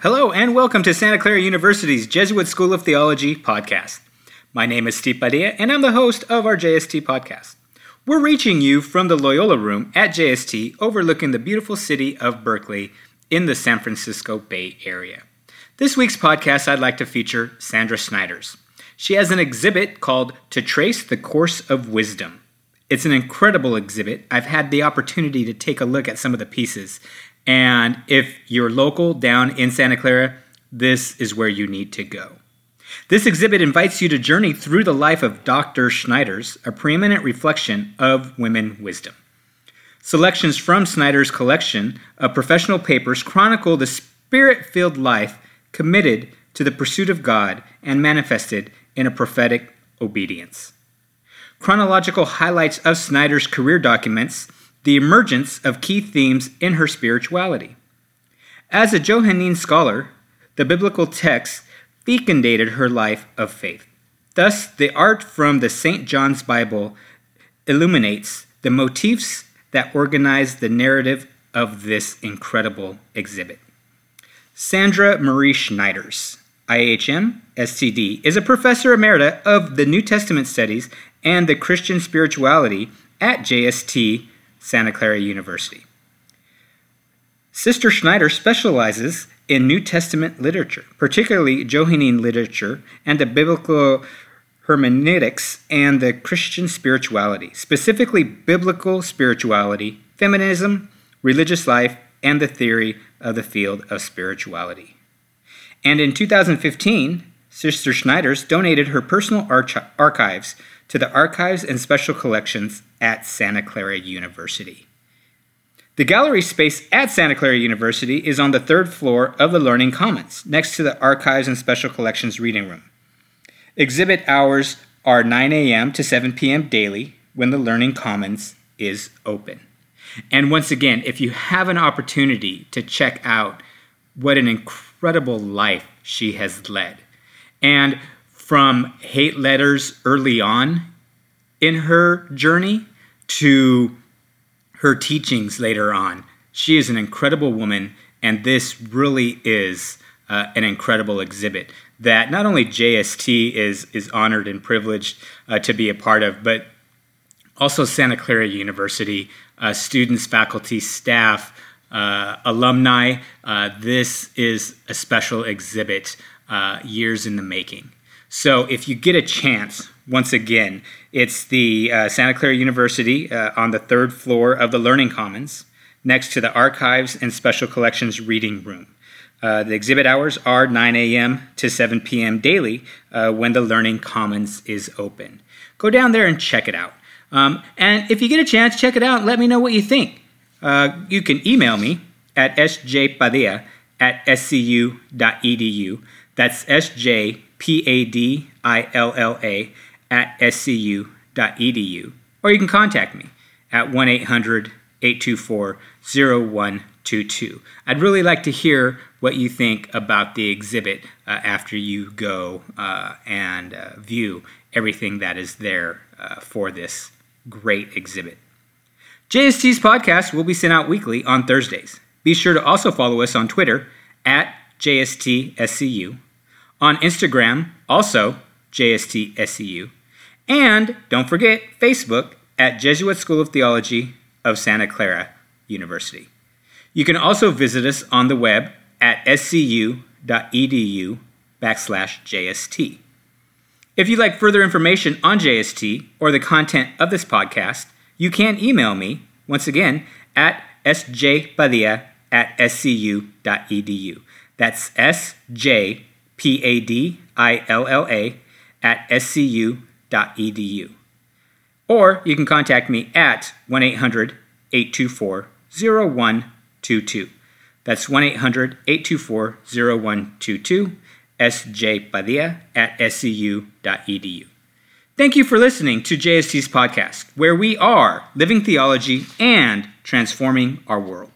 Hello, and welcome to Santa Clara University's Jesuit School of Theology podcast. My name is Steve Padilla, and I'm the host of our JST podcast. We're reaching you from the Loyola Room at JST, overlooking the beautiful city of Berkeley in the San Francisco Bay Area. This week's podcast, I'd like to feature Sandra Schneiders. She has an exhibit called To Trace the Course of Wisdom. It's an incredible exhibit. I've had the opportunity to take a look at some of the pieces, and if you're local down in Santa Clara, this is where you need to go. This exhibit invites you to journey through the life of Dr. Schneiders, a preeminent reflection of women wisdom. Selections from Schneiders' collection of professional papers chronicle the spirit filled life committed to the pursuit of God and manifested in a prophetic obedience. Chronological highlights of Schneiders' career documents the emergence of key themes in her spirituality. As a Johannine scholar, the biblical text fecundated her life of faith. Thus, the art from the St. John's Bible illuminates the motifs that organize the narrative of this incredible exhibit. Sandra Marie Schneiders, IHM, SCD, is a professor emerita of the New Testament studies and the Christian spirituality at JST Santa Clara University. Sister Schneider specializes in New Testament literature, particularly Johannine literature and the biblical hermeneutics and the Christian spirituality, specifically biblical spirituality, feminism, religious life, and the theory of the field of spirituality. And in 2015, Sister Schneiders donated her personal arch- archives to the Archives and Special Collections at Santa Clara University. The gallery space at Santa Clara University is on the third floor of the Learning Commons, next to the Archives and Special Collections reading room. Exhibit hours are 9 a.m. to 7 p.m. daily when the Learning Commons is open. And once again, if you have an opportunity to check out what an incredible life she has led, and from hate letters early on in her journey to her teachings later on. She is an incredible woman, and this really is uh, an incredible exhibit that not only JST is is honored and privileged uh, to be a part of, but also Santa Clara University, uh, students, faculty, staff, uh, alumni. Uh, this is a special exhibit, uh, years in the making. So if you get a chance, once again, it's the uh, Santa Clara University uh, on the third floor of the Learning Commons, next to the Archives and Special Collections Reading Room. Uh, the exhibit hours are 9 a.m. to 7 p.m. daily uh, when the Learning Commons is open. Go down there and check it out. Um, and if you get a chance, check it out. Let me know what you think. Uh, you can email me at sjpadilla at scu.edu. That's sj P A D I L L A, at scu.edu. Or you can contact me at 1 800 824 0122. I'd really like to hear what you think about the exhibit uh, after you go uh, and uh, view everything that is there uh, for this great exhibit. JST's podcast will be sent out weekly on Thursdays. Be sure to also follow us on Twitter at JSTSCU on Instagram, also JSTSCU. And don't forget Facebook at Jesuit School of Theology of Santa Clara University. You can also visit us on the web at scu.edu backslash JST. If you'd like further information on JST or the content of this podcast, you can email me, once again, at sjpadilla at scu.edu. That's sj P A D I L L A, at scu.edu. Or you can contact me at 1 800 824 0122. That's 1 800 824 0122, SJ Padilla at scu.edu. Thank you for listening to JST's podcast, where we are living theology and transforming our world.